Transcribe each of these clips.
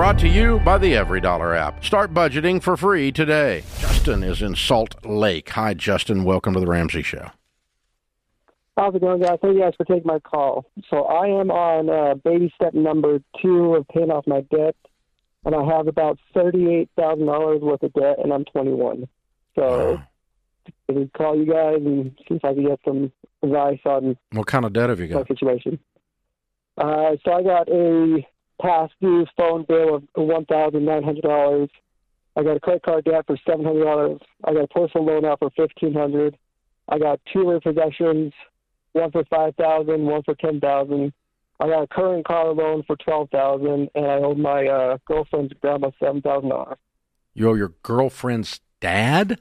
Brought to you by the EveryDollar app. Start budgeting for free today. Justin is in Salt Lake. Hi, Justin. Welcome to the Ramsey Show. How's it going, guys? Thank you guys for taking my call. So I am on uh, baby step number two of paying off my debt, and I have about thirty-eight thousand dollars worth of debt, and I'm 21. So Wow. I call you guys and see if I can get some advice on What kind of debt have you my got? situation. Uh, so I got a past due phone bill of one thousand nine hundred dollars. I got a credit card debt for seven hundred dollars. I got a personal loan out for fifteen hundred. I got two repossessions, one for five thousand, one for ten thousand. I got a current car loan for twelve thousand, and I owe my uh, girlfriend's grandma seven thousand dollars. You owe your girlfriend's dad?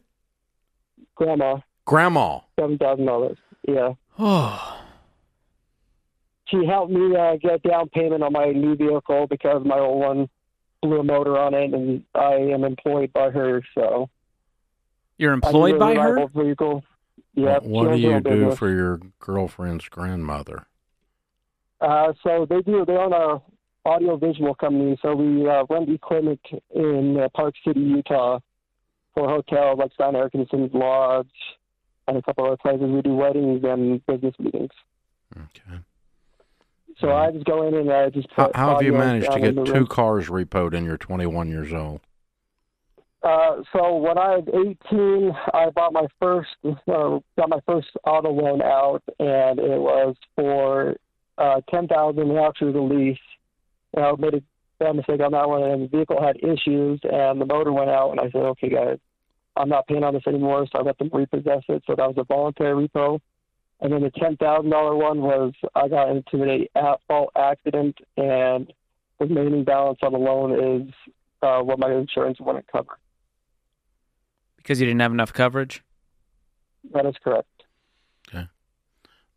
Grandma Grandma. seven thousand dollars. Yeah. Oh. She helped me uh, get down payment on my new vehicle because my old one blew a motor on it, and I am employed by her. So You're I need employed a by her? reliable Vehicle. Yep. what do you do business. for your girlfriend's grandmother? Uh, so they do. They own a audio visual company. So we uh, rent equipment in uh, Park City, Utah, for hotels like Stein Eriksen's Lodge and a couple other places. We do weddings and business meetings. Okay. So I just go in and I just How, put how have you managed to get two room. cars repoed and you're 21 years old? Uh, so when I was 18, I bought my first, uh, got my first auto loan out, and it was for uh, ten thousand. Actually, the lease. And I made a bad mistake on that one, and the vehicle had issues, and the motor went out. And I said, "Okay, guys, I'm not paying on this anymore." So I let them repossess it. So that was a voluntary repo. And then the ten thousand dollar one was I got into a at-fault accident, and the remaining balance on the loan is uh, what my insurance wouldn't cover. Because you didn't have enough coverage? That is correct. Okay.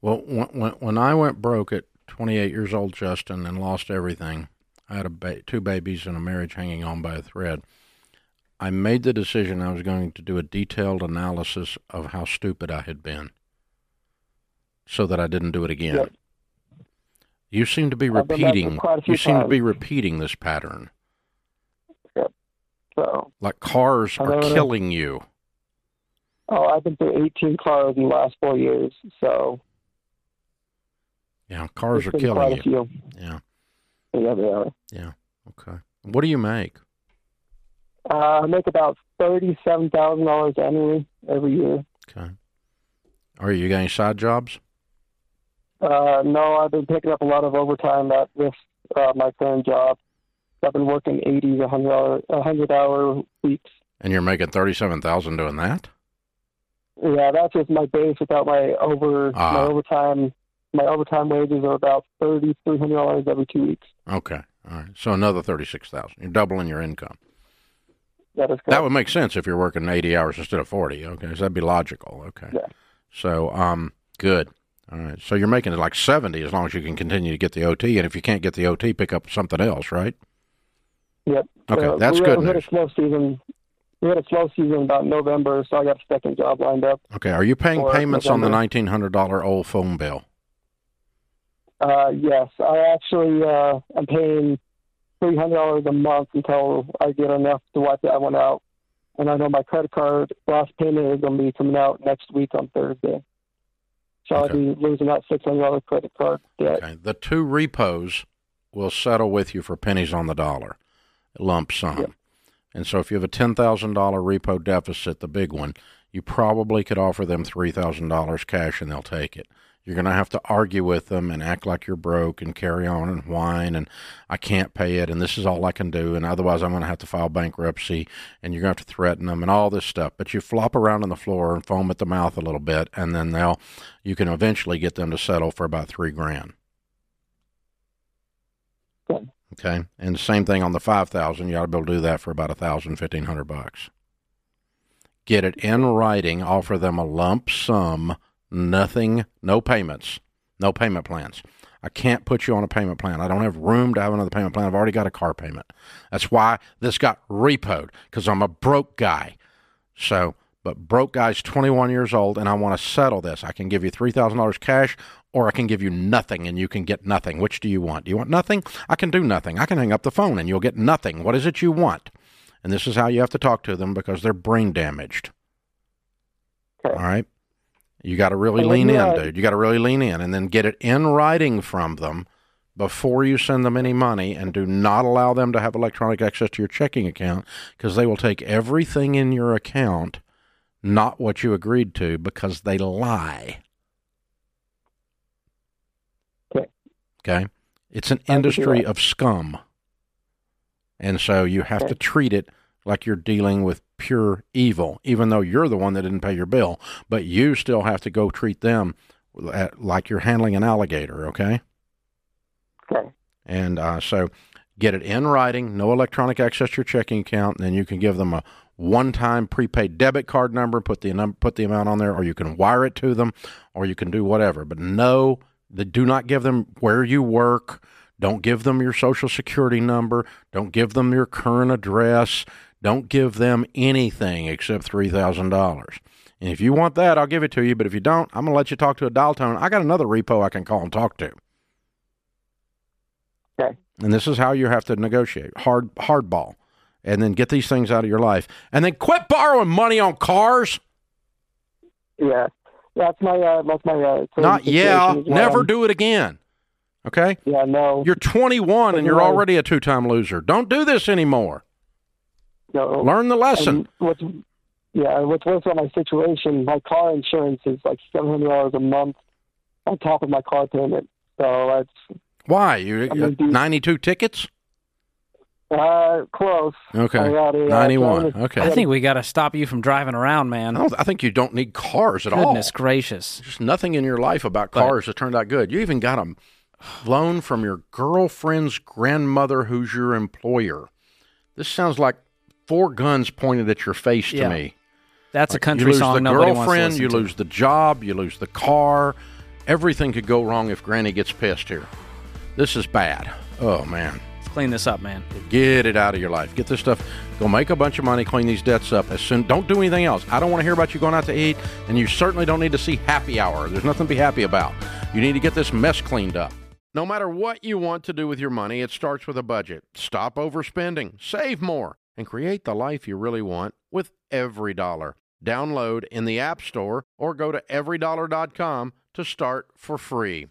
Well, when, when, when I went broke at 28 years old, Justin, and lost everything, I had a ba- two babies and a marriage hanging on by a thread. I made the decision I was going to do a detailed analysis of how stupid I had been so that I didn't do it again. Yep. You seem to be I've done that for repeating quite a few you seem to be repeating this pattern. So, Like cars are know killing you. oh, I've been through 18 cars in the last four years. So, Yeah, cars are killing you. Yeah. Yeah, they are. Yeah. Okay. What do you make? Uh, I make about thirty-seven thousand dollars annually every year. Okay. Are you getting side jobs? Uh, no, I've been picking up a lot of overtime at this uh, my current job. I've been working 80 to 100 hour, 100 hour weeks. And you're making thirty-seven thousand doing that? Yeah, that's just my base without my over Ah. my overtime. My overtime wages are about thirty three hundred dollars every two weeks. Okay. All right. So another thirty-six thousand. You're doubling your income. That is correct. That would make sense if you're working eighty hours instead of forty. Okay, so that'd be logical. Okay. Yeah. So, um, good. All right. So you're making it like seventy as long as you can continue to get the OT, and if you can't get the OT, pick up something else, right? Yep. Okay, Uh, that's we good Had, we had a slow season. We had a slow season about November, so I got a second job lined up. Okay. Are you paying payments on the nineteen hundred dollar old phone bill? Uh, yes, I actually uh, I'm paying three hundred dollars a month until I get enough to wipe that one out. And I know my credit card last payment is going to be coming out next week on Thursday. So Okay. I'll be losing that six hundred dollar credit card debt. Okay. The two repos will settle with you for pennies on the dollar, lump sum. Yep. And so if you have a ten thousand dollar repo deficit, the big one, you probably could offer them three thousand dollars cash and they'll take it. You're going to have to argue with them and act like you're broke and carry on and whine and I can't pay it and this is all I can do and otherwise I'm going to have to file bankruptcy and you're going to have to threaten them and all this stuff. But you flop around on the floor and foam at the mouth a little bit and then they'll you can eventually get them to settle for about three grand. Good. Okay, and the same thing on the five thousand. You ought to be able to do that for about a thousand, fifteen hundred bucks. Get it in writing. Offer them a lump sum. Nothing. No payments. No payment plans. I can't put you on a payment plan. I don't have room to have another payment plan. I've already got a car payment. That's why this got repoed because I'm a broke guy. So, but broke guy's 21 years old and I want to settle this. I can give you $3,000 cash or I can give you nothing and you can get nothing. Which do you want? Do you want nothing? I can do nothing. I can hang up the phone and you'll get nothing. What is it you want? And this is how you have to talk to them because they're brain damaged. Okay. All right. You got to really lean in, dude. You got to really lean in and then get it in writing from them before you send them any money and do not allow them to have electronic access to your checking account because they will take everything in your account, not what you agreed to, because they lie. Okay. Okay. It's an industry of scum. And so you have Okay. to treat it like you're dealing with pure evil, even though you're the one that didn't pay your bill. But you still have to go treat them like you're handling an alligator, okay? Okay. And uh, so get it in writing, no electronic access to your checking account, and then you can give them a one-time prepaid debit card number, put the num- put the amount on there, or you can wire it to them, or you can do whatever. But no, the, do not give them where you work. Don't give them your social security number. Don't give them your current address. Don't give them anything except three thousand dollars. And if you want that, I'll give it to you. But if you don't, I'm gonna let you talk to a dial tone. I got another repo I can call and talk to. Okay. And this is how you have to negotiate hard hardball, and then get these things out of your life, and then quit borrowing money on cars. Yeah. That's my uh, that's my uh, Not yeah, situation as well. never do it again. Okay, Yeah, no, you're 21 and you're already a two-time loser. Don't do this anymore. No. Learn the lesson. And what's yeah, what's worse about my situation, my car insurance is like seven hundred dollars a month on top of my car payment. So that's Why you I'm 92 tickets? uh close. Okay, I got it. Uh, 91. Okay. I think we got to stop you from driving around, man. I, I think you don't need cars at all. Goodness gracious. Just nothing in your life about But- cars that turned out good. You even got a loan from your girlfriend's grandmother, who's your employer. This sounds like four guns pointed at your face to Yeah. me. That's a Like, country you lose song the nobody wants to girlfriend, you to. lose the job, you lose the car. Everything could go wrong if Granny gets pissed here. This is bad. Oh man. Let's clean this up, man. Get it out of your life. Get this stuff. Go make a bunch of money. Clean these debts up as soon. Don't do anything else. I don't want to hear about you going out to eat, and you certainly don't need to see happy hour. There's nothing to be happy about. You need to get this mess cleaned up. No matter what you want to do with your money, it starts with a budget. Stop overspending. Save more and create the life you really want with EveryDollar. Download in the App Store or go to everydollar.com to start for free.